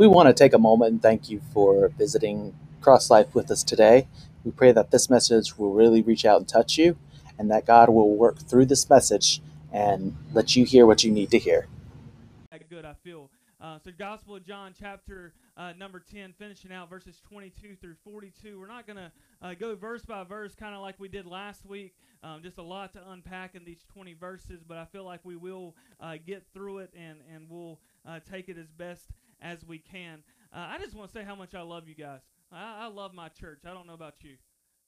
We want to take a moment and thank you for visiting Cross Life with us today. We pray that this message will really reach out and touch you, and that God will work through this message and let you hear what you need to hear. Good, I feel. Uh, so, Gospel of John, chapter uh, number 10, finishing out verses 22 through 42. We're not going to uh, go verse by verse, kind of like we did last week. Um, just a lot to unpack in these 20 verses, but I feel like we will uh, get through it and, and we'll uh, take it as best as we can. Uh, I just want to say how much I love you guys. I, I love my church. I don't know about you.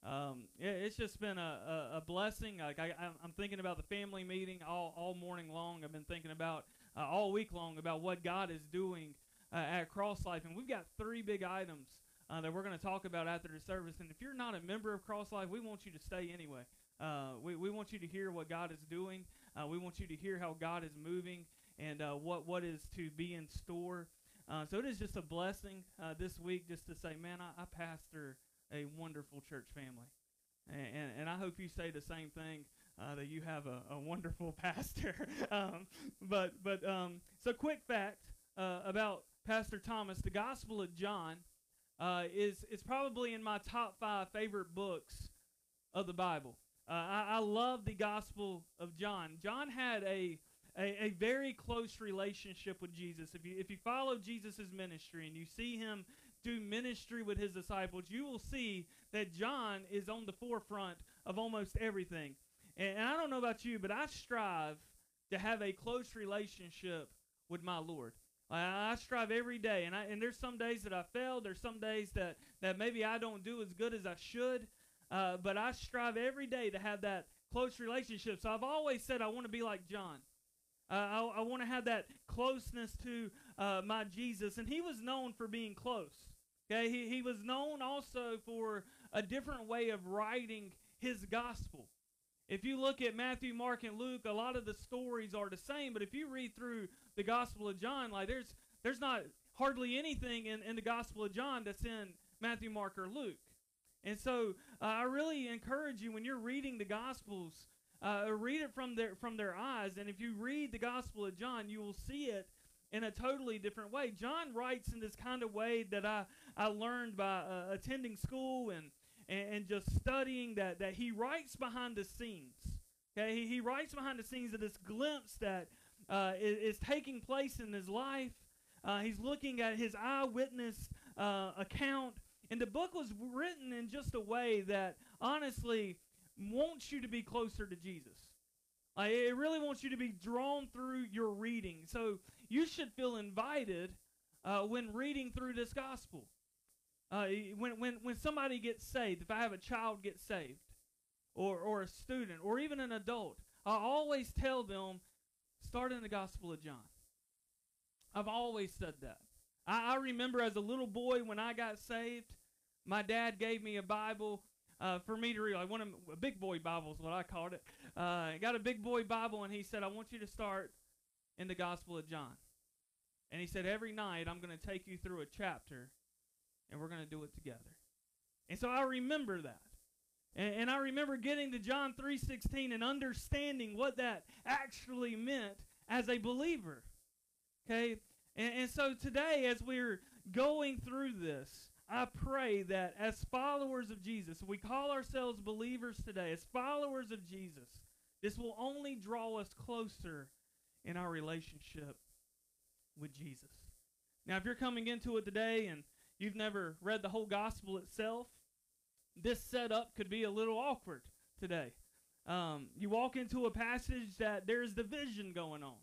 Um, it, it's just been a, a, a blessing. Like I, I'm thinking about the family meeting all, all morning long. I've been thinking about uh, all week long about what God is doing uh, at Cross Life, and we've got three big items uh, that we're going to talk about after the service. And if you're not a member of Cross Life, we want you to stay anyway. Uh, we, we want you to hear what God is doing. Uh, we want you to hear how God is moving and uh, what what is to be in store. Uh, so it is just a blessing uh, this week just to say, man, I, I pastor a wonderful church family. And, and, and, I hope you say the same thing uh, that you have a, a wonderful pastor. um, but but um, so quick fact uh, about Pastor Thomas: the Gospel of John uh, is is probably in my top five favorite books of the Bible. Uh, I, I love the Gospel of John. John had a a, a, very close relationship with Jesus. If you if you follow Jesus' ministry and you see him do ministry with his disciples, you will see that John is on the forefront of almost everything. And, and I don't know about you, but I strive to have a close relationship with my Lord. I, I strive every day, and I, and there's some days that I fail. There's some days that that maybe I don't do as good as I should. Uh, but I strive every day to have that close relationship. So I've always said I want to be like John. Uh, I, I want to have that closeness to uh, my Jesus, and he was known for being close. Okay, he, he was known also for a different way of writing his gospel. If you look at Matthew, Mark, and Luke, a lot of the stories are the same. But if you read through the Gospel of John, like there's there's not hardly anything in, in the Gospel of John that's in Matthew, Mark, or Luke. And so uh, I really encourage you when you're reading the Gospels, uh, read it from their from their eyes. And if you read the Gospel of John, you will see it in a totally different way. John writes in this kind of way that I I learned by uh, attending school and, and, and just studying that that he writes behind the scenes. Okay, he, he writes behind the scenes of this glimpse that uh, is, is, taking place in his life. Uh, he's looking at his eyewitness uh, account, and the book was written in just a way that honestly wants you to be closer to Jesus. Uh, it really wants you to be drawn through your reading. So you should feel invited uh, when reading through this gospel. Uh, when, when, when somebody gets saved, if I have a child get saved, or, or a student, or even an adult, I always tell them, start in the Gospel of John. I've always said that. I, I remember as a little boy when I got saved, my dad gave me a Bible uh, for me to read. Like one of a big boy Bible is what I called it. Uh, got a big boy Bible, and he said, "I want you to start in the Gospel of John." And he said, "Every night I'm going to take you through a chapter, and we're going to do it together." And so I remember that. And, and I remember getting to John 3:16 and understanding what that actually meant as a believer. Okay? And, and so today, as we're going through this, I pray that as followers of Jesus, we call ourselves believers today, as followers of Jesus, this will only draw us closer in our relationship with Jesus. Now, if you're coming into it today and you've never read the whole gospel itself, this setup could be a little awkward today. Um, you walk into a passage that there's division going on.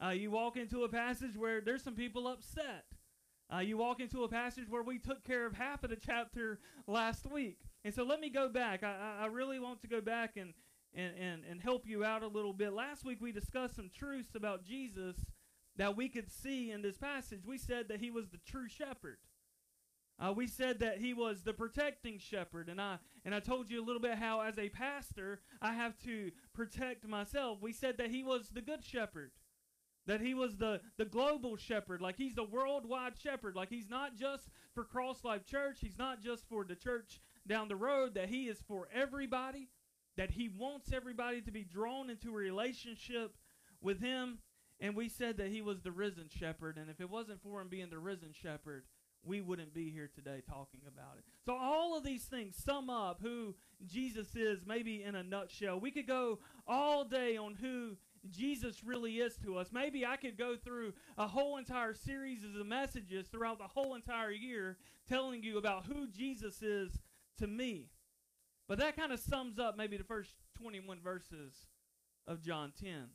Uh, you walk into a passage where there's some people upset. Uh, you walk into a passage where we took care of half of the chapter last week. And so let me go back. I, I really want to go back and, and, and, and help you out a little bit. Last week we discussed some truths about Jesus that we could see in this passage. We said that he was the true shepherd. Uh, we said that he was the protecting shepherd, and I and I told you a little bit how, as a pastor, I have to protect myself. We said that he was the good shepherd that he was the, the global shepherd, like he's the worldwide shepherd, like he's not just for Cross Life Church, he's not just for the church down the road, that he is for everybody, that he wants everybody to be drawn into a relationship with him. and we said that he was the risen shepherd, and if it wasn't for him being the risen shepherd, we wouldn't be here today talking about it. So all of these things sum up who Jesus is, maybe in a nutshell. We could go all day on who Jesus really is to us. Maybe I could go through a whole entire series of messages throughout the whole entire year telling you about who Jesus is to me. But that kind of sums up maybe the first 21 verses of John 10.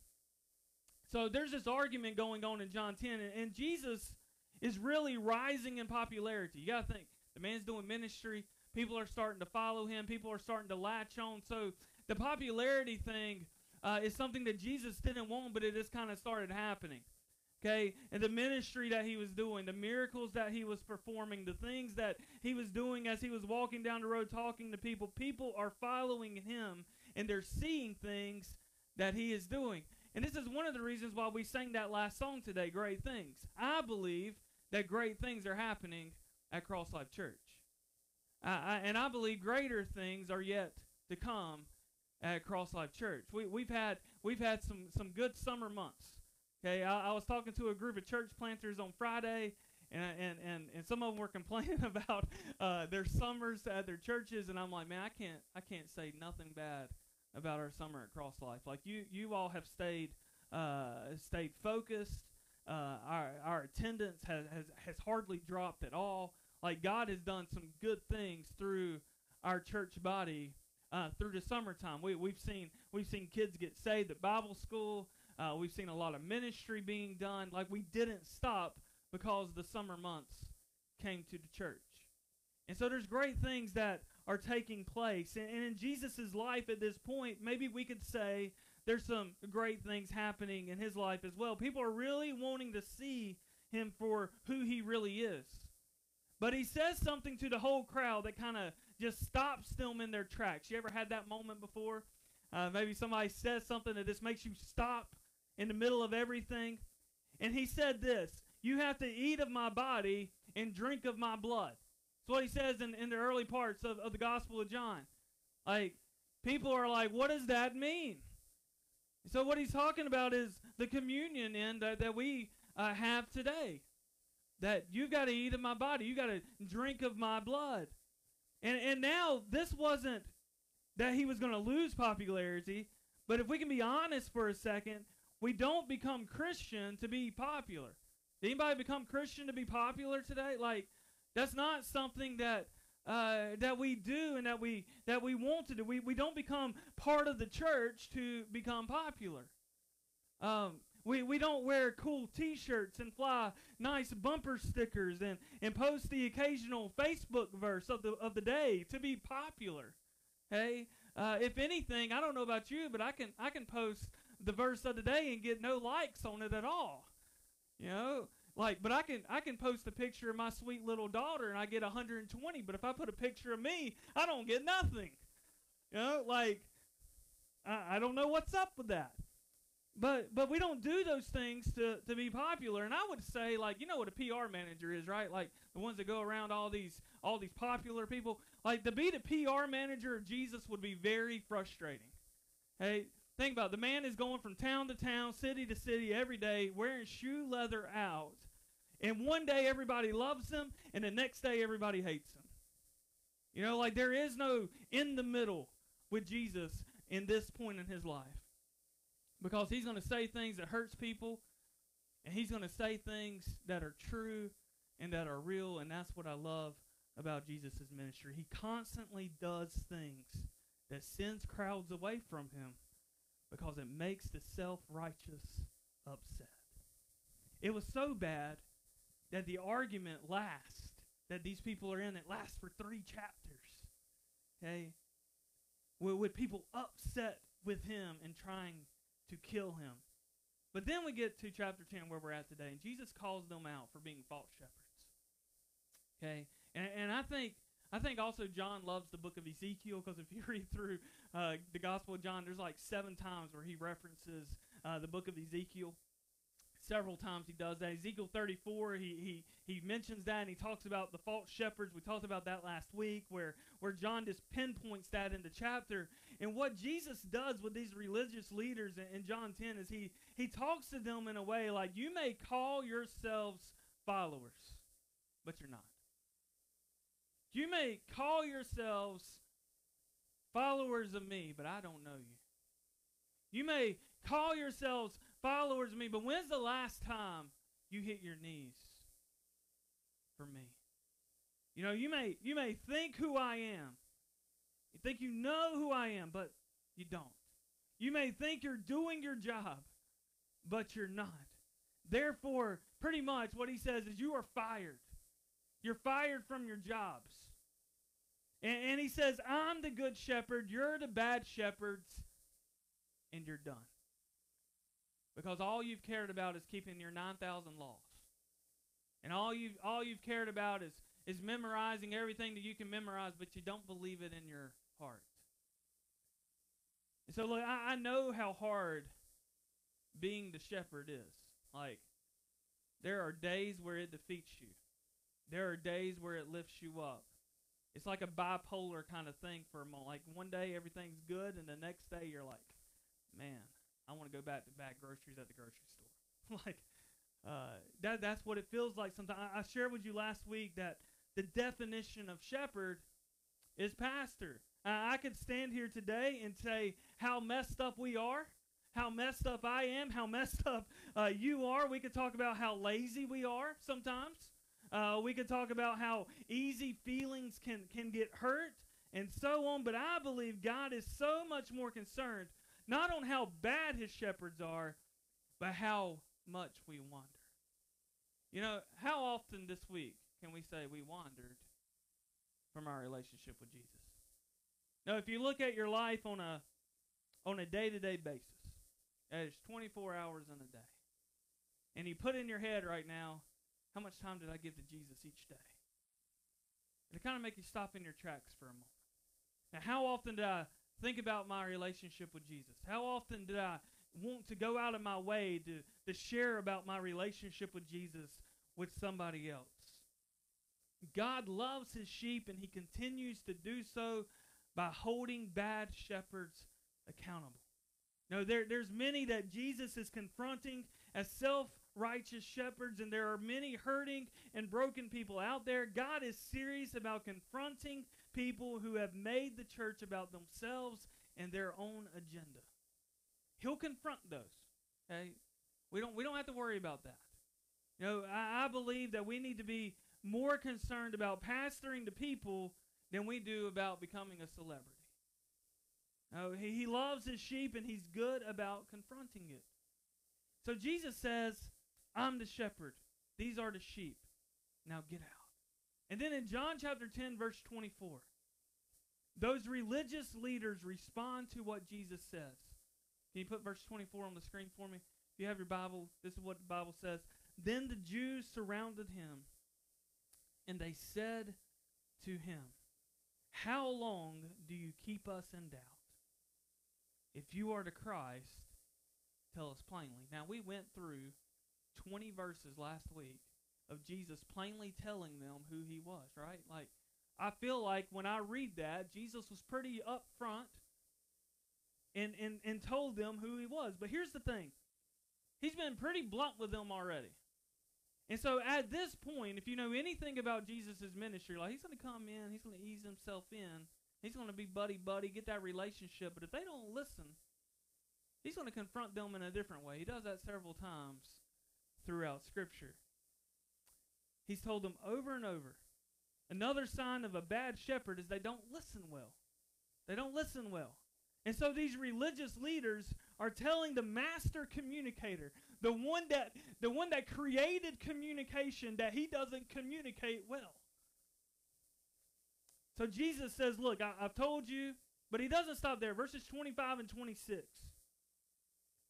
So there's this argument going on in John 10, and, and Jesus is really rising in popularity. You got to think the man's doing ministry, people are starting to follow him, people are starting to latch on. So the popularity thing uh, is something that Jesus didn't want, but it just kind of started happening. Okay, and the ministry that he was doing, the miracles that he was performing, the things that he was doing as he was walking down the road talking to people, people are following him and they're seeing things that he is doing. And this is one of the reasons why we sang that last song today, Great Things. I believe that great things are happening at Cross Life Church. I, I, and I believe greater things are yet to come at Cross Life Church. We, we've had we've had some some good summer months. Okay, I, I was talking to a group of church planters on Friday, and and and, and some of them were complaining about uh, their summers at their churches, and I'm like, man, I can't I can't say nothing bad about our summer at Cross Life. Like you you all have stayed uh, stayed focused. Uh, our our attendance has, has has hardly dropped at all. Like God has done some good things through our church body uh, through the summertime. We we've seen we've seen kids get saved at Bible school. Uh, we've seen a lot of ministry being done. Like we didn't stop because the summer months came to the church. And so there's great things that are taking place. And, and in Jesus' life at this point, maybe we could say there's some great things happening in his life as well. People are really wanting to see him for who he really is. But he says something to the whole crowd that kind of just stops them in their tracks. You ever had that moment before? Uh, maybe somebody says something that just makes you stop in the middle of everything. And he said this You have to eat of my body and drink of my blood. That's what he says in, in the early parts of, of the Gospel of John. Like, people are like, What does that mean? So what he's talking about is the communion end that, that we uh, have today. That you've got to eat of my body, you've got to drink of my blood. And and now this wasn't that he was going to lose popularity, but if we can be honest for a second, we don't become Christian to be popular. Did anybody become Christian to be popular today? Like that's not something that uh, that we do and that we that we want to do. We we don't become part of the church to become popular. Um, we, we don't wear cool T-shirts and fly nice bumper stickers and, and post the occasional Facebook verse of the of the day to be popular. Hey, uh, if anything, I don't know about you, but I can I can post the verse of the day and get no likes on it at all. You know, like, but I can I can post a picture of my sweet little daughter and I get 120. But if I put a picture of me, I don't get nothing. You know, like I, I don't know what's up with that. But but we don't do those things to, to be popular. And I would say like you know what a PR manager is, right? Like the ones that go around all these all these popular people. Like to be the PR manager of Jesus would be very frustrating. Hey, think about it. the man is going from town to town, city to city every day, wearing shoe leather out and one day everybody loves him, and the next day everybody hates him. You know, like there is no in the middle with Jesus in this point in his life. Because he's going to say things that hurts people, and he's going to say things that are true and that are real, and that's what I love about Jesus' ministry. He constantly does things that sends crowds away from him because it makes the self-righteous upset. It was so bad that the argument lasts, that these people are in, it lasts for three chapters. Okay? With people upset with him and trying to kill him. But then we get to chapter 10 where we're at today, and Jesus calls them out for being false shepherds. Okay? And, and I think I think also John loves the book of Ezekiel because if you read through uh, the Gospel of John, there's like seven times where he references uh, the book of Ezekiel. Several times he does that. Ezekiel 34, he, he, he mentions that and he talks about the false shepherds. We talked about that last week where, where John just pinpoints that in the chapter. And what Jesus does with these religious leaders in, in John 10 is he, he talks to them in a way like, you may call yourselves followers, but you're not. You may call yourselves followers of me, but I don't know you. You may call yourselves followers of me, but when's the last time you hit your knees for me? You know, you may you may think who I am. You think you know who I am, but you don't. You may think you're doing your job, but you're not. Therefore, pretty much what he says is you are fired. You're fired from your jobs. And, and he says, I'm the good shepherd, you're the bad shepherds, and you're done. Because all you've cared about is keeping your 9,000 laws. And all you've, all you've cared about is, is memorizing everything that you can memorize, but you don't believe it in your heart. And so, look, I, I know how hard being the shepherd is. Like, there are days where it defeats you, there are days where it lifts you up. It's like a bipolar kind of thing for a moment. Like, one day everything's good, and the next day you're like, man, I want to go back to back groceries at the grocery store. like uh, that that's what it feels like sometimes. I, I shared with you last week that the definition of shepherd is pastor. Uh, I could stand here today and say how messed up we are, how messed up I am, how messed up uh, you are. We could talk about how lazy we are sometimes. Uh, we could talk about how easy feelings can, can get hurt and so on. But I believe God is so much more concerned not on how bad his shepherds are, but how much we wander. You know, how often this week can we say we wandered from our relationship with Jesus? Now, if you look at your life on a on a day-to-day basis, there's 24 hours in a day. And you put in your head right now, how much time did I give to Jesus each day? It kind of make you stop in your tracks for a moment. Now, how often did I think about my relationship with Jesus? How often did I want to go out of my way to, to share about my relationship with Jesus with somebody else? God loves his sheep and he continues to do so by holding bad shepherds accountable. Now, there, there's many that Jesus is confronting as self righteous shepherds, and there are many hurting and broken people out there. God is serious about confronting people who have made the church about themselves and their own agenda. He'll confront those. Okay? We don't we don't have to worry about that. You know, I, I believe that we need to be more concerned about pastoring the people than we do about becoming a celebrity. He, he loves his sheep and he's good about confronting it. So Jesus says, I'm the shepherd. These are the sheep. Now get out. And then in John chapter 10, verse 24, those religious leaders respond to what Jesus says. Can you put verse 24 on the screen for me? If you have your Bible, this is what the Bible says. Then the Jews surrounded him, and they said to him, How long do you keep us in doubt? If you are the Christ, tell us plainly. Now, we went through 20 verses last week of Jesus plainly telling them who he was, right? Like, I feel like when I read that, Jesus was pretty upfront and, and, and told them who he was. But here's the thing He's been pretty blunt with them already. And so at this point, if you know anything about Jesus' ministry, like he's going to come in, he's going to ease himself in, he's going to be buddy buddy, get that relationship. But if they don't listen, he's going to confront them in a different way. He does that several times throughout Scripture. He's told them over and over Another sign of a bad shepherd is they don't listen well. They don't listen well. And so these religious leaders are telling the master communicator, the one that the one that created communication that he doesn't communicate well. So Jesus says, "Look, I, have told you," but he doesn't stop there. Verses 25 and 26.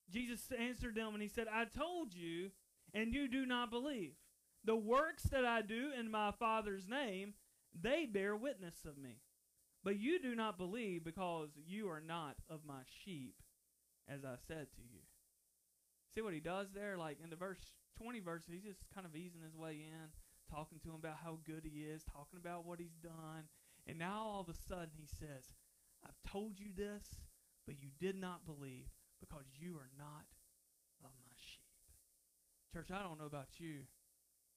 Jesus answered them and he said, "I told you, and you do not believe. The works that I do in my Father's name, they bear witness of me. But you do not believe because you are not of my sheep, as I said to you. See what he does there? Like in the verse 20 verse, he's just kind of easing his way in, talking to him about how good he is, talking about what he's done. And now all of a sudden he says, I've told you this, but you did not believe because you are not of my sheep. Church, I don't know about you,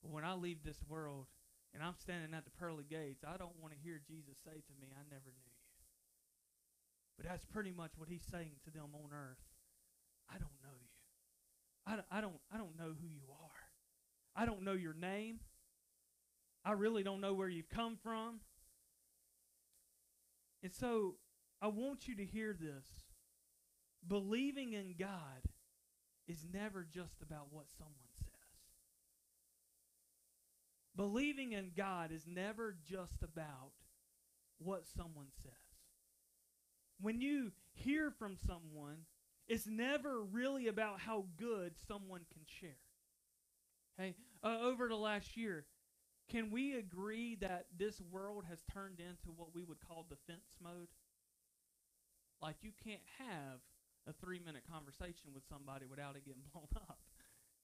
but when I leave this world and I'm standing at the pearly gates, I don't want to hear Jesus say to me, I never knew you. But that's pretty much what he's saying to them on earth. I don't know you. I, I, don't, I don't know who you are. I don't know your name. I really don't know where you've come from. And so I want you to hear this. Believing in God is never just about what someone says. Believing in God is never just about what someone says. When you hear from someone, it's never really about how good someone can share. Hey, uh, over the last year, can we agree that this world has turned into what we would call defense mode? Like you can't have a three minute conversation with somebody without it getting blown up.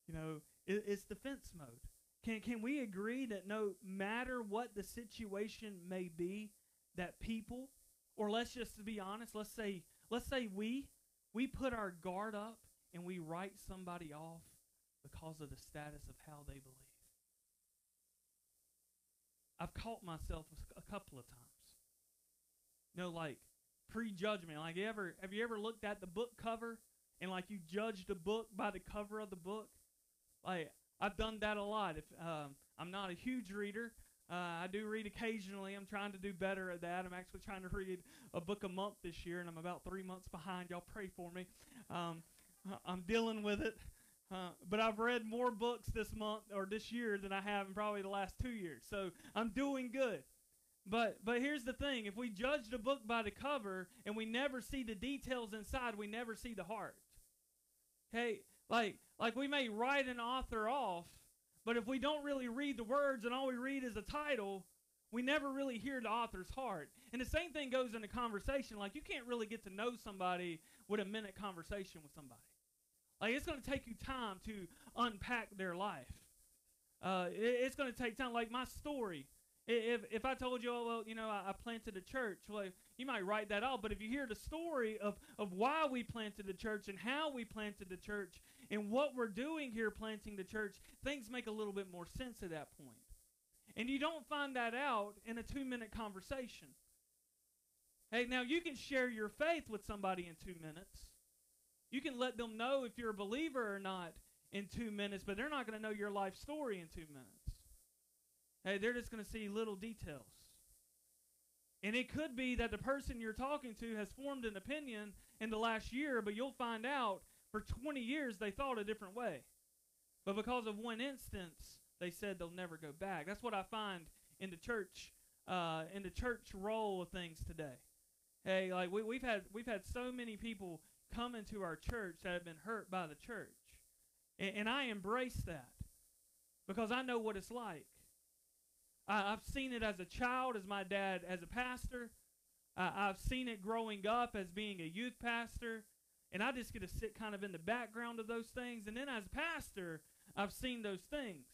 You know, it, it's defense mode. Can can we agree that no matter what the situation may be, that people, or let's just be honest, let's say let's say we we put our guard up and we write somebody off because of the status of how they believe. I've caught myself a couple of times. You know, like prejudgment. Like you ever have you ever looked at the book cover and like you judged a book by the cover of the book? Like I've done that a lot. If um, I'm not a huge reader, uh, I do read occasionally. I'm trying to do better at that. I'm actually trying to read a book a month this year, and I'm about three months behind. Y'all pray for me. Um, I'm dealing with it. Uh, but I've read more books this month or this year than I have in probably the last two years. So I'm doing good. But but here's the thing: if we judge the book by the cover and we never see the details inside, we never see the heart. Hey, like like we may write an author off, but if we don't really read the words and all we read is a title, we never really hear the author's heart. And the same thing goes in a conversation. Like you can't really get to know somebody with a minute conversation with somebody. Like it's going to take you time to unpack their life. Uh, it, it's going to take time. Like my story. If if I told you, oh, well, you know, I, I planted a church, well, you might write that off. But if you hear the story of of why we planted the church and how we planted the church and what we're doing here planting the church, things make a little bit more sense at that point. And you don't find that out in a two minute conversation. Hey, now you can share your faith with somebody in two minutes. You can let them know if you're a believer or not in two minutes, but they're not going to know your life story in two minutes. Hey, they're just going to see little details. And it could be that the person you're talking to has formed an opinion in the last year, but you'll find out for 20 years, they thought a different way. But because of one instance, they said they'll never go back. That's what I find in the church, uh, in the church role of things today. Hey, like we, we've had we've had so many people come into our church that have been hurt by the church, and, and I embrace that because I know what it's like. I, I've seen it as a child, as my dad, as a pastor. I've seen it growing up as being a youth pastor. And I just get to sit kind of in the background of those things. And then as a pastor, I've seen those things.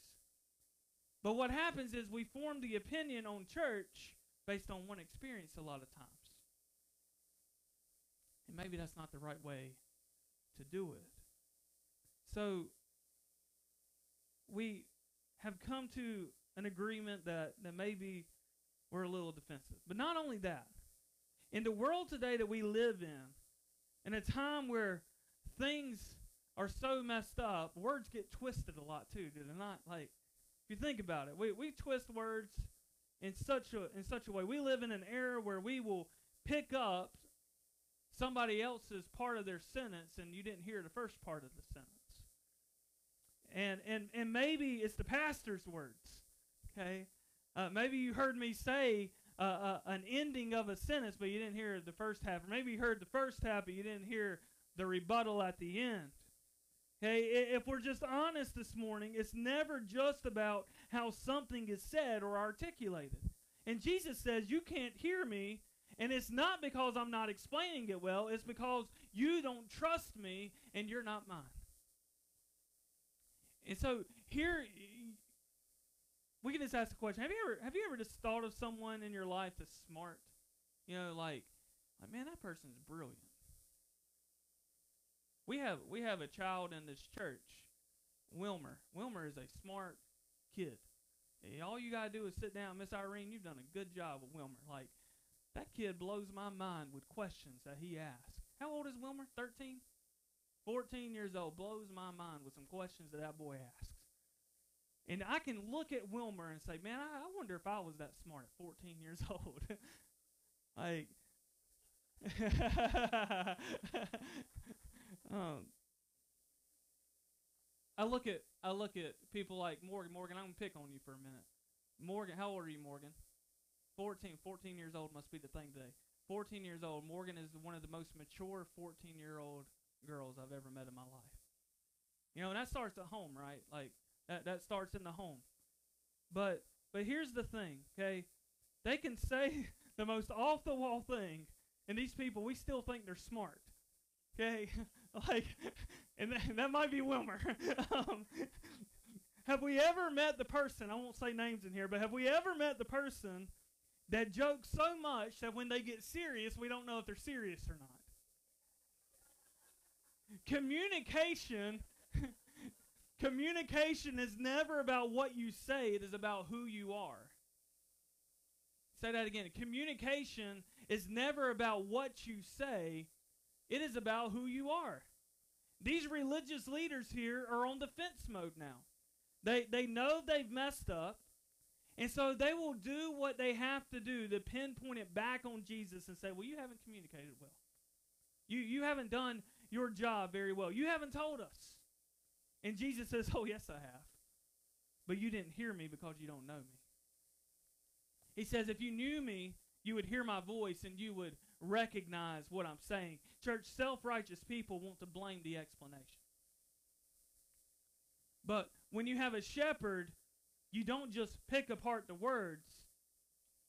But what happens is we form the opinion on church based on one experience a lot of times. And maybe that's not the right way to do it. So we have come to an agreement that, that maybe we're a little defensive. But not only that, in the world today that we live in, in a time where things are so messed up, words get twisted a lot too, do they not? Like, if you think about it, we, we twist words in such a in such a way. We live in an era where we will pick up somebody else's part of their sentence and you didn't hear the first part of the sentence. And and and maybe it's the pastor's words. Okay? Uh, maybe you heard me say an ending of a sentence, but you didn't hear the first half. Or maybe you heard the first half, but you didn't hear the rebuttal at the end. Okay, if we're just honest this morning, it's never just about how something is said or articulated. And Jesus says, You can't hear me, and it's not because I'm not explaining it well, it's because you don't trust me and you're not mine. And so here we can just ask the question: Have you ever have you ever just thought of someone in your life that's smart? You know, like like man, that person's brilliant. We have we have a child in this church, Wilmer. Wilmer is a smart kid. And all you gotta do is sit down, Miss Irene. You've done a good job with Wilmer. Like that kid blows my mind with questions that he asks. How old is Wilmer? Thirteen. 14 years old blows my mind with some questions that that boy asks. And I can look at Wilmer and say, man, I, I wonder if I was that smart at 14 years old. like, um, I look at I look at people like Morgan. Morgan, I'm gonna pick on you for a minute. Morgan, how old are you, Morgan? 14. 14 years old must be the thing today. 14 years old. Morgan is one of the most mature 14 year old girls I've ever met in my life. You know, and that starts at home, right? Like that that starts in the home. But but here's the thing, okay? They can say the most off the wall thing, and these people we still think they're smart. Okay? like and that, that might be Wilmer. um, have we ever met the person, I won't say names in here, but have we ever met the person that jokes so much that when they get serious, we don't know if they're serious or not? Communication communication is never about what you say, it is about who you are. Say that again. Communication is never about what you say, it is about who you are. These religious leaders here are on defense mode now. They they know they've messed up. And so they will do what they have to do to pinpoint it back on Jesus and say, "Well, you haven't communicated well. You you haven't done your job very well. You haven't told us. And Jesus says, Oh, yes, I have. But you didn't hear me because you don't know me. He says, If you knew me, you would hear my voice and you would recognize what I'm saying. Church, self righteous people want to blame the explanation. But when you have a shepherd, you don't just pick apart the words.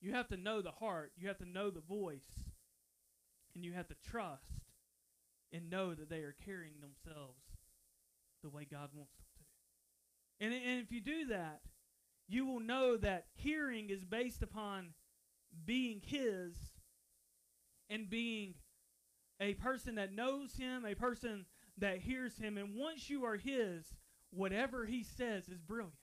You have to know the heart, you have to know the voice, and you have to trust and know that they are carrying themselves the way God wants them to. And, and if you do that, you will know that hearing is based upon being His and being a person that knows Him, a person that hears Him. And once you are His, whatever He says is brilliant.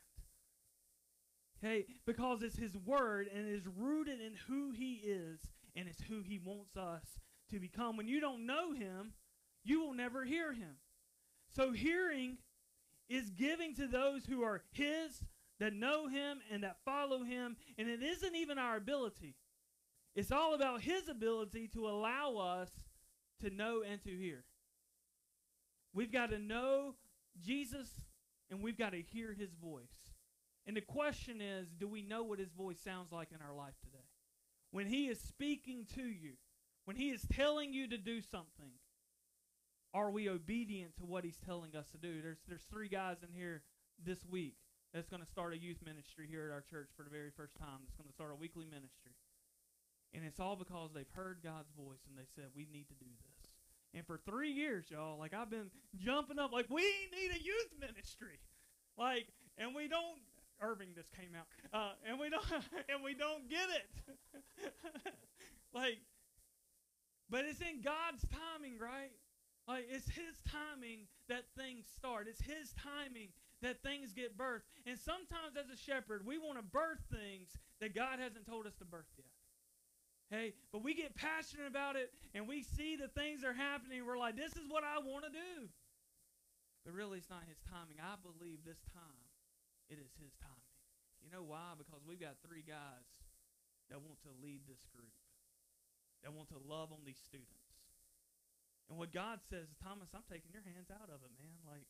Okay? Because it's His Word and is rooted in who He is and it's who He wants us to become. When you don't know Him, you will never hear him. So hearing is giving to those who are his, that know him, and that follow him. And it isn't even our ability, it's all about his ability to allow us to know and to hear. We've got to know Jesus and we've got to hear his voice. And the question is do we know what his voice sounds like in our life today? When he is speaking to you, when he is telling you to do something, are we obedient to what he's telling us to do? There's there's three guys in here this week that's going to start a youth ministry here at our church for the very first time. That's going to start a weekly ministry. And it's all because they've heard God's voice and they said, we need to do this. And for three years, y'all, like I've been jumping up, like, we need a youth ministry. Like, and we don't, Irving just came out, uh, and we don't, and we don't get it. like, but it's in God's timing, right? Like it's his timing that things start. It's his timing that things get birthed. And sometimes as a shepherd, we want to birth things that God hasn't told us to birth yet. Hey, but we get passionate about it and we see the things are happening. We're like, this is what I want to do. But really, it's not his timing. I believe this time it is his timing. You know why? Because we've got three guys that want to lead this group, that want to love on these students and what God says, Thomas, I'm taking your hands out of it, man. Like,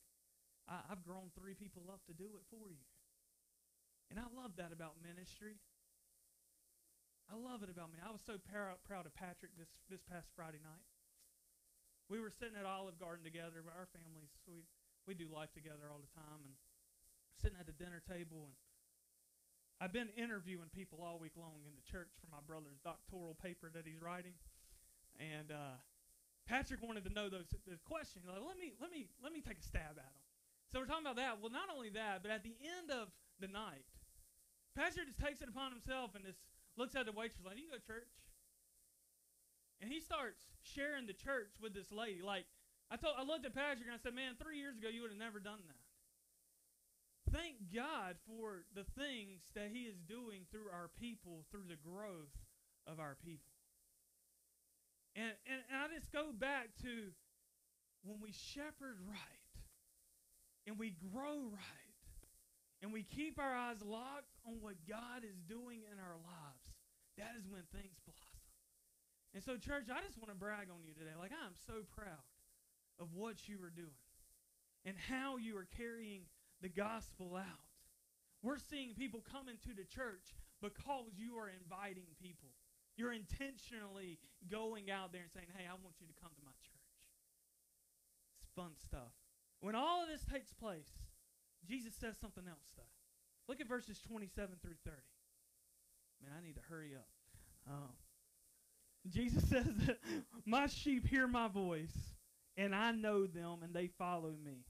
I, have grown three people up to do it for you. And I love that about ministry. I love it about me. I was so proud, proud of Patrick this, this past Friday night. We were sitting at Olive Garden together, but our families, we, we do life together all the time, and sitting at the dinner table. And I've been interviewing people all week long in the church for my brother's doctoral paper that he's writing. And uh, Patrick wanted to know those the question. Like, let me let me let me take a stab at them. So we're talking about that. Well, not only that, but at the end of the night, Pastor just takes it upon himself and just looks at the waitress like, "You go to church?" And he starts sharing the church with this lady. Like I told, I looked at Patrick and I said, "Man, three years ago you would have never done that." Thank God for the things that He is doing through our people, through the growth of our people. And, and, and I just go back to when we shepherd right and we grow right and we keep our eyes locked on what God is doing in our lives, that is when things blossom. And so, church, I just want to brag on you today. Like, I am so proud of what you are doing and how you are carrying the gospel out. We're seeing people come into the church because you are inviting people. You're intentionally going out there and saying, hey, I want you to come to my church. It's fun stuff. When all of this takes place, Jesus says something else, though. Look at verses 27 through 30. Man, I need to hurry up. Um, Jesus says that my sheep hear my voice, and I know them, and they follow me.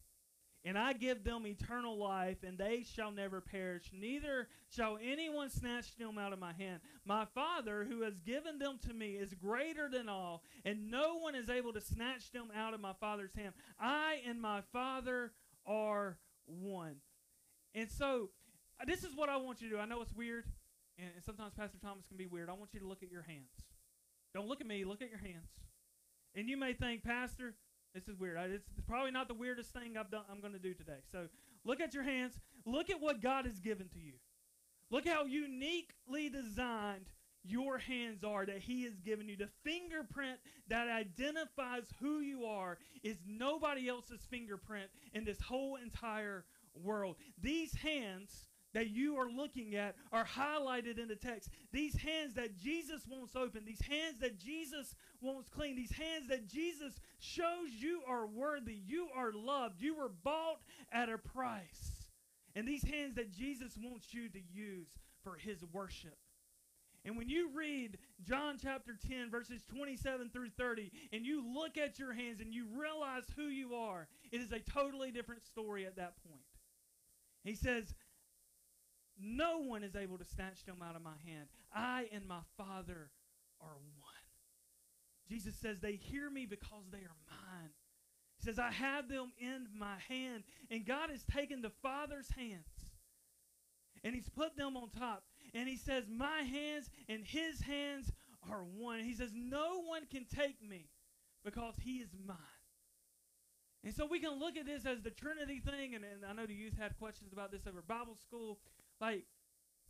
And I give them eternal life, and they shall never perish, neither shall anyone snatch them out of my hand. My Father, who has given them to me, is greater than all, and no one is able to snatch them out of my Father's hand. I and my Father are one. And so, this is what I want you to do. I know it's weird, and sometimes Pastor Thomas can be weird. I want you to look at your hands. Don't look at me, look at your hands. And you may think, Pastor, this is weird. It's probably not the weirdest thing I've done, I'm going to do today. So look at your hands. Look at what God has given to you. Look how uniquely designed your hands are that He has given you. The fingerprint that identifies who you are is nobody else's fingerprint in this whole entire world. These hands that you are looking at are highlighted in the text. These hands that Jesus wants open, these hands that Jesus wants clean, these hands that Jesus shows you are worthy, you are loved, you were bought at a price. And these hands that Jesus wants you to use for his worship. And when you read John chapter 10, verses 27 through 30, and you look at your hands and you realize who you are, it is a totally different story at that point. He says, no one is able to snatch them out of my hand. I and my Father are one. Jesus says, They hear me because they are mine. He says, I have them in my hand. And God has taken the Father's hands and He's put them on top. And He says, My hands and His hands are one. He says, No one can take me because He is mine. And so we can look at this as the Trinity thing, and, and I know the youth had questions about this over Bible school. Like,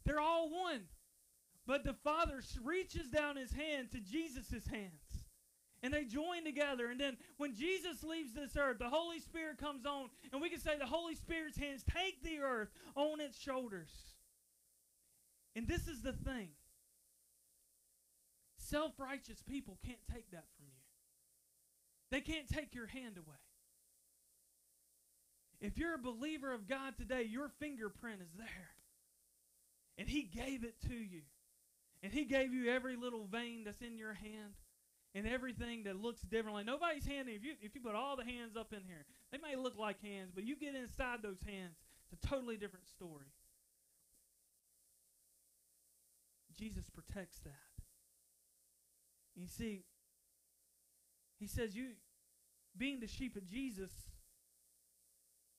they're all one. But the Father reaches down his hand to Jesus' hands. And they join together. And then when Jesus leaves this earth, the Holy Spirit comes on. And we can say the Holy Spirit's hands take the earth on its shoulders. And this is the thing self righteous people can't take that from you, they can't take your hand away. If you're a believer of God today, your fingerprint is there. And He gave it to you. And He gave you every little vein that's in your hand and everything that looks differently. Nobody's hand, if you, if you put all the hands up in here, they may look like hands, but you get inside those hands, it's a totally different story. Jesus protects that. You see, he says you being the sheep of Jesus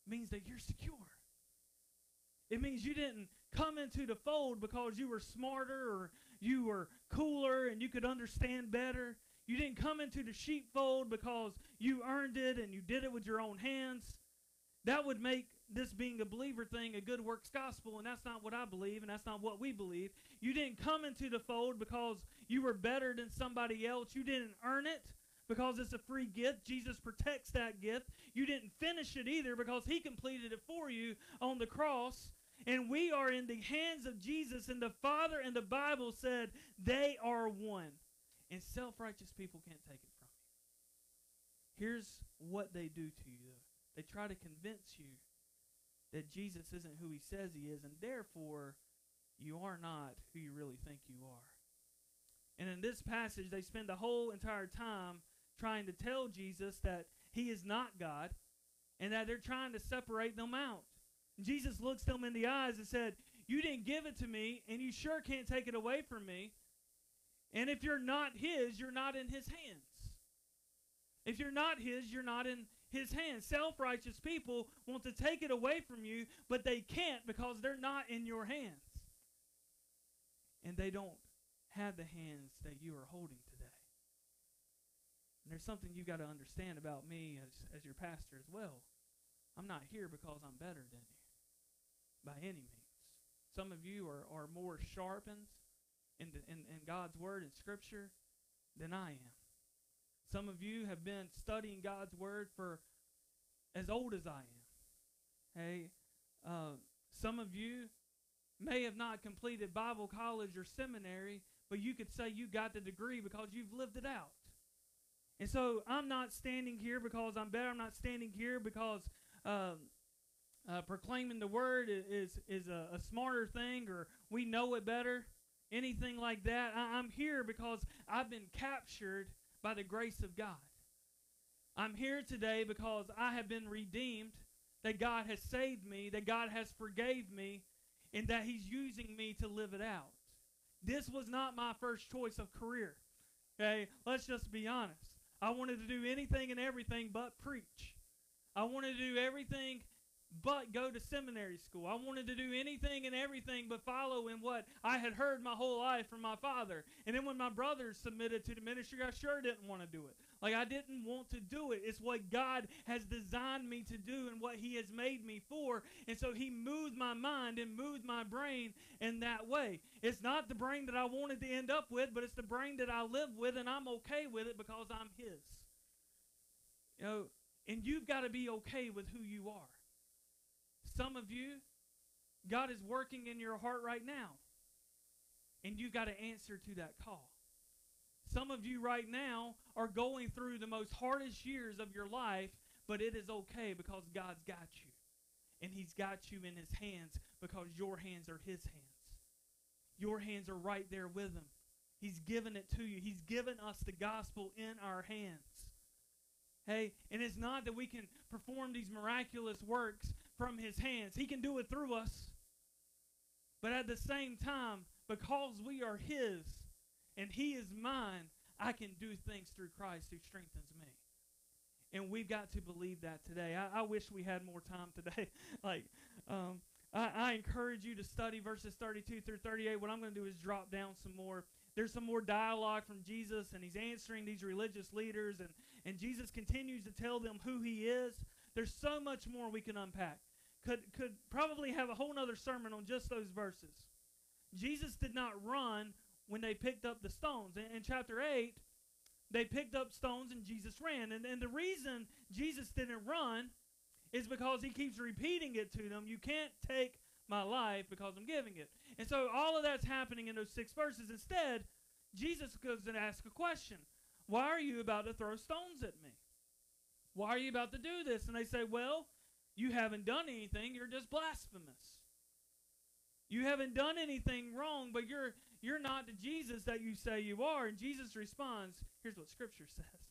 means that you're secure. It means you didn't come into the fold because you were smarter or you were cooler and you could understand better. You didn't come into the sheepfold because you earned it and you did it with your own hands. That would make this being a believer thing a good works gospel, and that's not what I believe, and that's not what we believe. You didn't come into the fold because you were better than somebody else. You didn't earn it because it's a free gift. Jesus protects that gift. You didn't finish it either because he completed it for you on the cross. And we are in the hands of Jesus, and the Father and the Bible said they are one. And self righteous people can't take it from you. Here's what they do to you, though they try to convince you that Jesus isn't who he says he is, and therefore you are not who you really think you are. And in this passage, they spend the whole entire time trying to tell Jesus that he is not God, and that they're trying to separate them out. Jesus looks them in the eyes and said, You didn't give it to me, and you sure can't take it away from me. And if you're not his, you're not in his hands. If you're not his, you're not in his hands. Self righteous people want to take it away from you, but they can't because they're not in your hands. And they don't have the hands that you are holding today. And there's something you've got to understand about me as, as your pastor as well. I'm not here because I'm better than you by any means. Some of you are, are more sharpened in, the, in, in God's Word and Scripture than I am. Some of you have been studying God's Word for as old as I am. Hey, uh, some of you may have not completed Bible college or seminary, but you could say you got the degree because you've lived it out. And so I'm not standing here because I'm better. I'm not standing here because um, uh, proclaiming the word is is a, a, smarter thing or we know it better, anything like that. I, I'm here because I've been captured by the grace of God. I'm here today because I have been redeemed, that God has saved me, that God has forgave me, and that He's using me to live it out. This was not my first choice of career. Okay, let's just be honest. I wanted to do anything and everything but preach. I wanted to do everything but go to seminary school. I wanted to do anything and everything but follow in what I had heard my whole life from my father. And then when my brothers submitted to the ministry, I sure didn't want to do it. Like I didn't want to do it. It's what God has designed me to do and what He has made me for. And so He moved my mind and moved my brain in that way. It's not the brain that I wanted to end up with, but it's the brain that I live with, and I'm okay with it because I'm His. You know, and you've got to be okay with who you are. Some of you, God is working in your heart right now. And you've got to answer to that call. Some of you right now are going through the most hardest years of your life, but it is okay because God's got you. And He's got you in His hands because your hands are His hands. Your hands are right there with Him. He's given it to you, He's given us the gospel in our hands. Hey, and it's not that we can perform these miraculous works from his hands. He can do it through us. But at the same time, because we are his and he is mine, I can do things through Christ who strengthens me. And we've got to believe that today. I, I wish we had more time today. like, um, I, I encourage you to study verses 32 through 38. What I'm going to do is drop down some more. There's some more dialogue from Jesus, and he's answering these religious leaders, and, and Jesus continues to tell them who he is. There's so much more we can unpack could, could probably have a whole other sermon on just those verses. Jesus did not run when they picked up the stones. In, in chapter 8, they picked up stones and Jesus ran. And, and the reason Jesus didn't run is because he keeps repeating it to them. You can't take my life because I'm giving it. And so all of that's happening in those six verses. Instead, Jesus goes and asks a question Why are you about to throw stones at me? Why are you about to do this? And they say, Well, you haven't done anything, you're just blasphemous. You haven't done anything wrong, but you're you're not the Jesus that you say you are. And Jesus responds, here's what scripture says.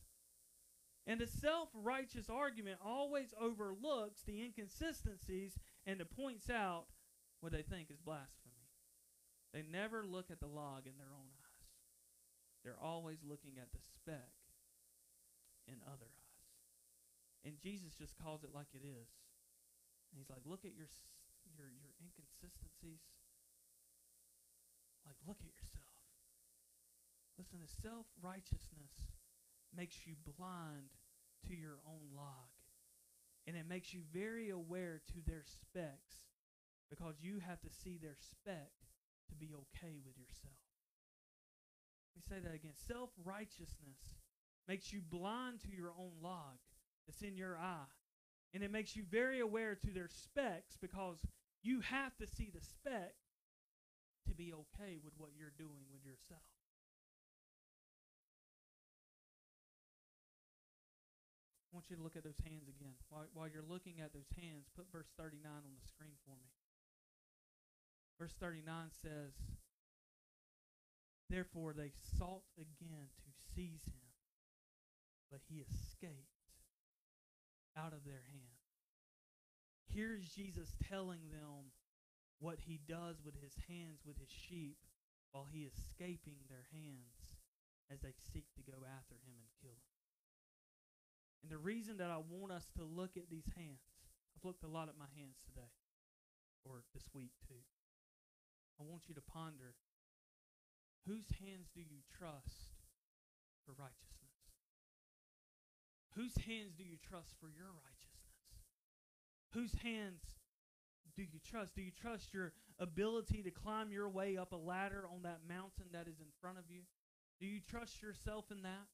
And the self-righteous argument always overlooks the inconsistencies and it points out what they think is blasphemy. They never look at the log in their own eyes. They're always looking at the speck in other eyes. And Jesus just calls it like it is. And he's like, look at your your your inconsistencies. Like, look at yourself. Listen, the self-righteousness makes you blind to your own log. And it makes you very aware to their specks because you have to see their speck to be okay with yourself. Let me say that again. Self righteousness makes you blind to your own log that's in your eye and it makes you very aware to their specks because you have to see the speck to be okay with what you're doing with yourself. I want you to look at those hands again. While, while you're looking at those hands, put verse 39 on the screen for me. Verse 39 says, Therefore they sought again to seize him, but he escaped out of their hand. here's Jesus telling them what he does with his hands with his sheep while he is escaping their hands as they seek to go after him and kill him. And the reason that I want us to look at these hands, I've looked a lot at my hands today, or this week too. I want you to ponder whose hands do you trust for righteousness? Whose hands do you trust for your righteousness? Whose hands do you trust? Do you trust your ability to climb your way up a ladder on that mountain that is in front of you? Do you trust yourself in that?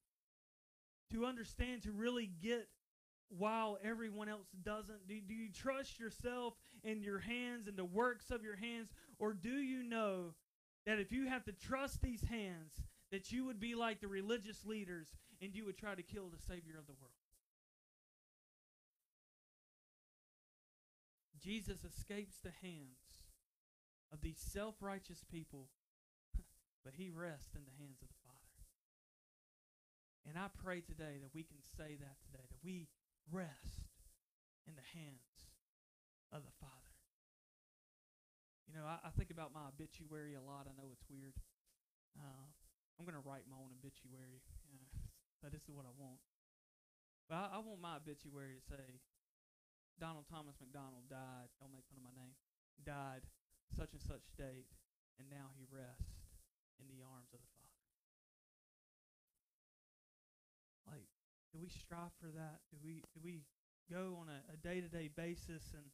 To understand, to really get while everyone else doesn't? Do, do you trust yourself in your hands and the works of your hands? Or do you know that if you have to trust these hands, that you would be like the religious leaders and you would try to kill the Savior of the world? Jesus escapes the hands of these self righteous people, but he rests in the hands of the Father. And I pray today that we can say that today, that we rest in the hands of the Father. You know, I, I think about my obituary a lot. I know it's weird. Uh, I'm going to write my own obituary. So this is what I want. But I, I want my obituary to say, Donald Thomas McDonald died. Don't make fun of my name. Died such and such date, and now he rests in the arms of the Father. Like, do we strive for that? Do we do we go on a day to day basis and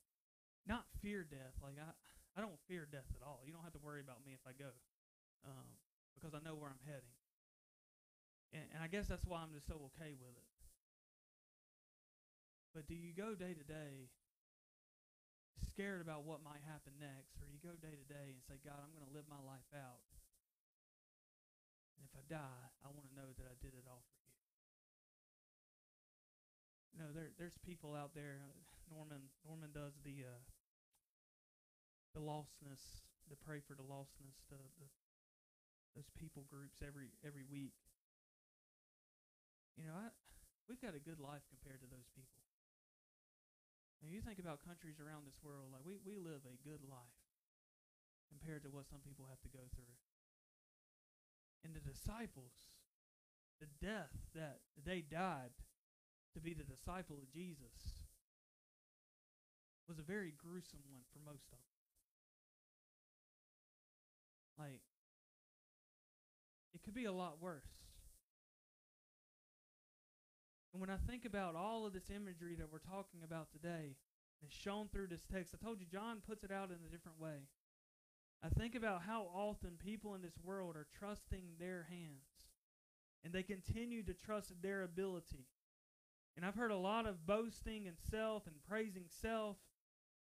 not fear death? Like I I don't fear death at all. You don't have to worry about me if I go, um, because I know where I'm heading. And, and I guess that's why I'm just so okay with it. But do you go day to day scared about what might happen next, or you go day to day and say, God, I'm going to live my life out. And if I die, I want to know that I did it all for you. You know, there there's people out there. Uh, Norman Norman does the uh, the lostness, the pray for the lostness, the, the those people groups every every week. You know, I we've got a good life compared to those people. And you think about countries around this world, like we, we live a good life compared to what some people have to go through. And the disciples, the death that they died to be the disciple of Jesus was a very gruesome one for most of them. Like, it could be a lot worse. And when I think about all of this imagery that we're talking about today, and shown through this text, I told you John puts it out in a different way. I think about how often people in this world are trusting their hands, and they continue to trust their ability. And I've heard a lot of boasting and self and praising self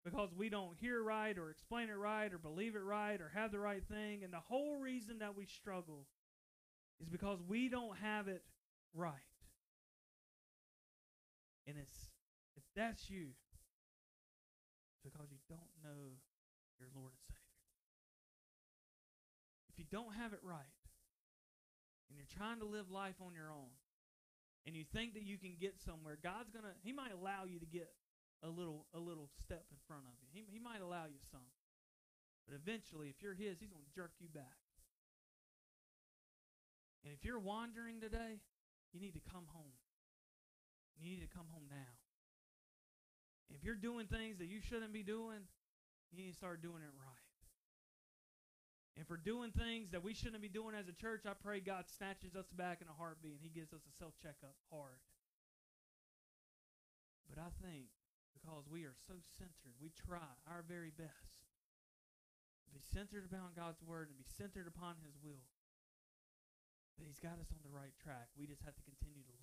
because we don't hear right or explain it right or believe it right or have the right thing. And the whole reason that we struggle is because we don't have it right. And it's if that's you, because you don't know your Lord and Savior. If you don't have it right, and you're trying to live life on your own, and you think that you can get somewhere, God's gonna He might allow you to get a little a little step in front of you. He He might allow you some. But eventually, if you're His, He's gonna jerk you back. And if you're wandering today, you need to come home. You need to come home now. If you're doing things that you shouldn't be doing, you need to start doing it right. And for doing things that we shouldn't be doing as a church, I pray God snatches us back in a heartbeat and He gives us a self checkup hard. But I think because we are so centered, we try our very best to be centered upon God's Word and be centered upon His will. But He's got us on the right track. We just have to continue to.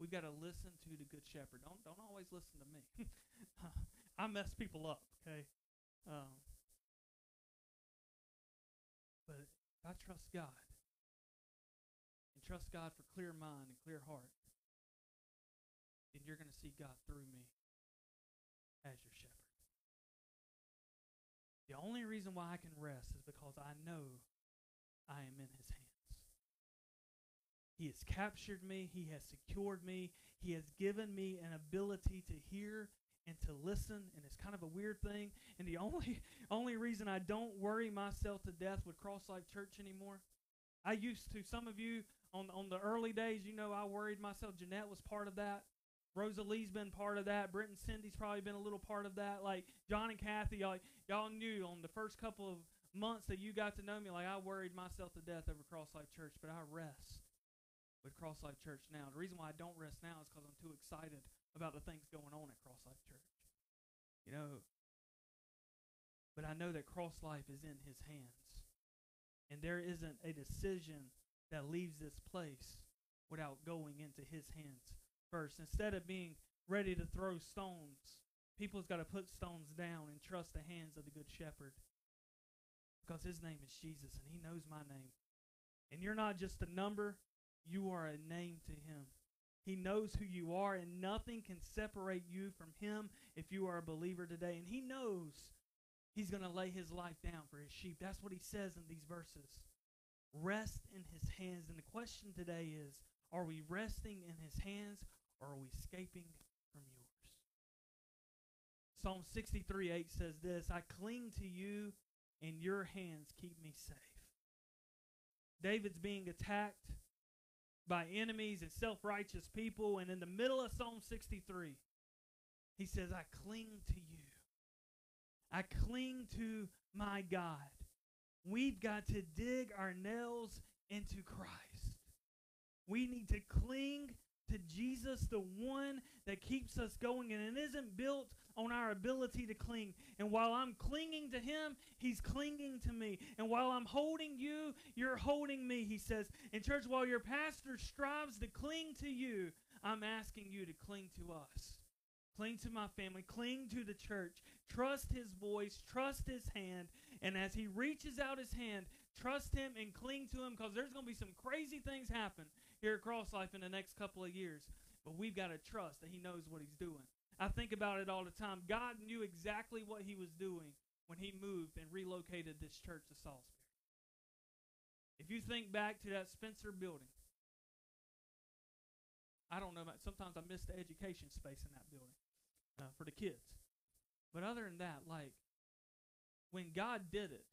We've got to listen to the Good Shepherd. Don't don't always listen to me. I mess people up. Okay. Um, but if I trust God and trust God for clear mind and clear heart, then you're going to see God through me as your shepherd. The only reason why I can rest is because I know I am in his hands. He has captured me, he has secured me, he has given me an ability to hear and to listen, and it's kind of a weird thing. And the only only reason I don't worry myself to death with CrossLife Church anymore, I used to. Some of you on on the early days, you know, I worried myself. Jeanette was part of that. Rosalie's been part of that. Britt and Cindy's probably been a little part of that. Like John and Kathy, y'all, y'all knew on the first couple of months that you got to know me, like I worried myself to death over CrossLife Church, but I rest with CrossLife Church now. The reason why I don't rest now is because I'm too excited about the things going on at CrossLife Church. You know, but I know that CrossLife is in His hands, and there isn't a decision that leaves this place without going into His hands first. Instead of being ready to throw stones, people's got to put stones down and trust the hands of the Good Shepherd. Because his name is Jesus and he knows my name. And you're not just a number, you are a name to him. He knows who you are, and nothing can separate you from him if you are a believer today. And he knows he's going to lay his life down for his sheep. That's what he says in these verses. Rest in his hands. And the question today is are we resting in his hands or are we escaping from yours? Psalm 63 8 says this I cling to you, and your hands keep me safe. David's being attacked by enemies and self righteous people, and in the middle of Psalm 63, he says, I cling to you. I cling to my God. We've got to dig our nails into Christ. We need to cling to Jesus, the one that keeps us going, and it isn't built on our ability to cling. And while I'm clinging to Him, He's clinging to me. And while I'm holding you, you're holding me, He says. In church, while your pastor strives to cling to you, I'm asking you to cling to us. Cling to my family, cling to the church, trust his voice, trust his hand, and as he reaches out his hand, trust him and cling to him because there's going to be some crazy things happen here at CrossLife in the next couple of years. But we've got to trust that He knows what He's doing. I think about it all the time. God knew exactly what He was doing when He moved and relocated this church to Salisbury. If you think back to that Spencer building, I don't know. Sometimes I miss the education space in that building uh, for the kids. But other than that, like when God did it,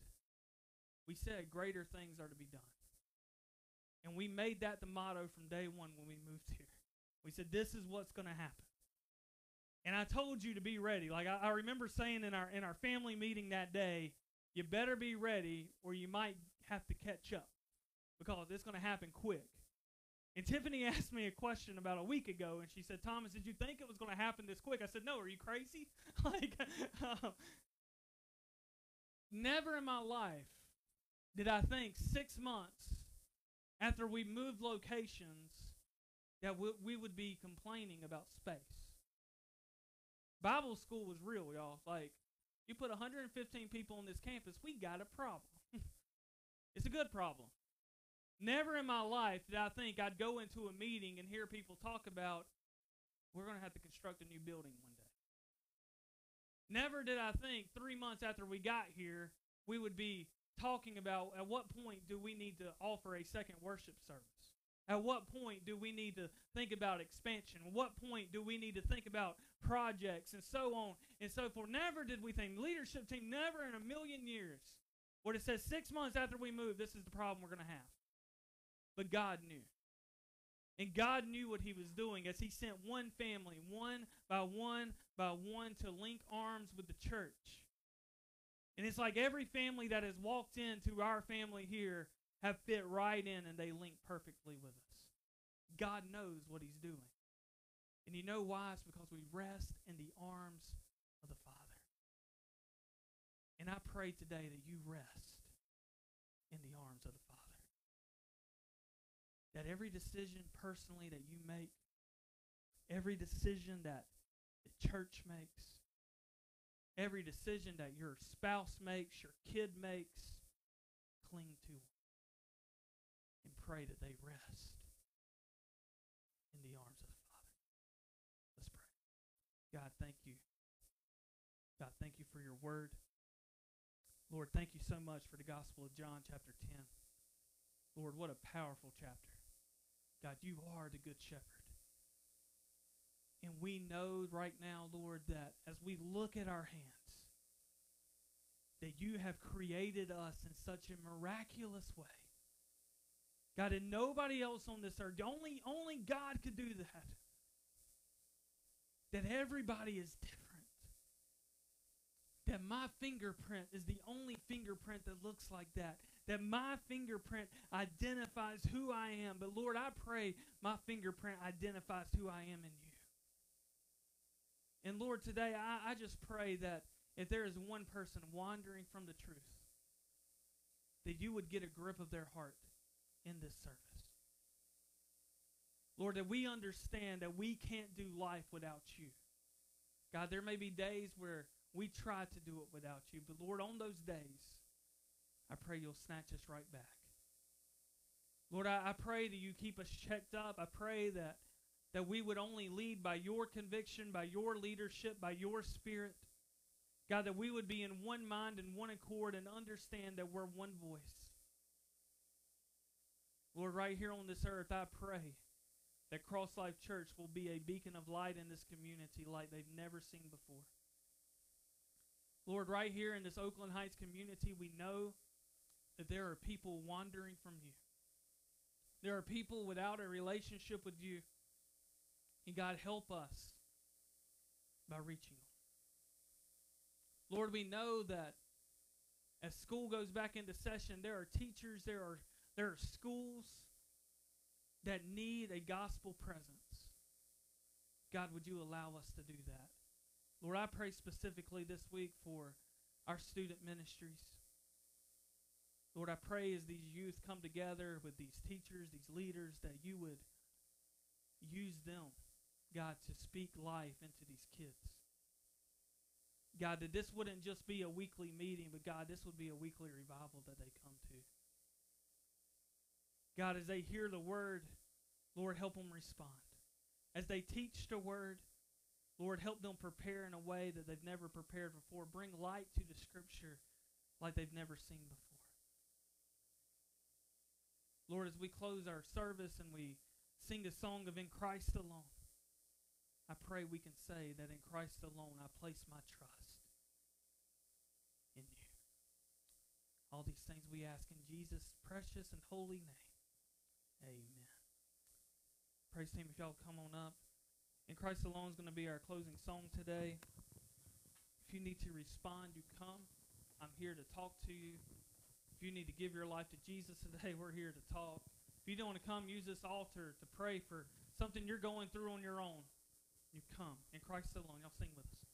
we said greater things are to be done. And we made that the motto from day one when we moved here. We said, this is what's going to happen. And I told you to be ready. Like I, I, remember saying in our in our family meeting that day, you better be ready or you might have to catch up because it's going to happen quick. And Tiffany asked me a question about a week ago, and she said, "Thomas, did you think it was going to happen this quick?" I said, "No. Are you crazy? like, uh, never in my life did I think six months after we moved locations that we, we would be complaining about space. Bible school was real, y'all. Like, you put 115 people on this campus, we got a problem. it's a good problem. Never in my life did I think I'd go into a meeting and hear people talk about we're going to have to construct a new building one day. Never did I think three months after we got here we would be talking about at what point do we need to offer a second worship service? At what point do we need to think about expansion? At what point do we need to think about projects and so on and so forth? Never did we think, leadership team, never in a million years What it says six months after we move, this is the problem we're going to have. But God knew. And God knew what He was doing as He sent one family, one by one by one, to link arms with the church and it's like every family that has walked into our family here have fit right in and they link perfectly with us. God knows what He's doing. And you know why? It's because we rest in the arms of the Father. And I pray today that you rest in the arms of the Father. That every decision personally that you make, every decision that the church makes, Every decision that your spouse makes, your kid makes, cling to and pray that they rest in the arms of the Father. Let's pray. God, thank you. God, thank you for your word. Lord, thank you so much for the Gospel of John, chapter 10. Lord, what a powerful chapter. God, you are the good shepherd. And we know right now, Lord, that as we look at our hands, that you have created us in such a miraculous way. God, and nobody else on this earth, only, only God could do that. That everybody is different. That my fingerprint is the only fingerprint that looks like that. That my fingerprint identifies who I am. But Lord, I pray my fingerprint identifies who I am in you. And Lord, today I, I just pray that if there is one person wandering from the truth, that you would get a grip of their heart in this service. Lord, that we understand that we can't do life without you. God, there may be days where we try to do it without you, but Lord, on those days, I pray you'll snatch us right back. Lord, I, I pray that you keep us checked up. I pray that that we would only lead by your conviction, by your leadership, by your spirit. God, that we would be in one mind and one accord and understand that we're one voice. Lord, right here on this earth, I pray that CrossLife Church will be a beacon of light in this community like they've never seen before. Lord, right here in this Oakland Heights community, we know that there are people wandering from you. There are people without a relationship with you. And God, help us by reaching them. Lord, we know that as school goes back into session, there are teachers, there are there are schools that need a gospel presence. God, would you allow us to do that? Lord, I pray specifically this week for our student ministries. Lord, I pray as these youth come together with these teachers, these leaders, that you would use them, God, to speak life into these kids. God, that this wouldn't just be a weekly meeting, but God, this would be a weekly revival that they come to. God, as they hear the word, Lord, help them respond. As they teach the word, Lord, help them prepare in a way that they've never prepared before. Bring light to the scripture like they've never seen before. Lord, as we close our service and we sing a song of In Christ alone, I pray we can say that in Christ alone I place my trust in you. All these things we ask in Jesus' precious and holy name. Amen. Praise team, if y'all come on up. In Christ alone is going to be our closing song today. If you need to respond, you come. I'm here to talk to you. If you need to give your life to Jesus today, we're here to talk. If you don't want to come, use this altar to pray for something you're going through on your own. You come. In Christ alone. Y'all sing with us.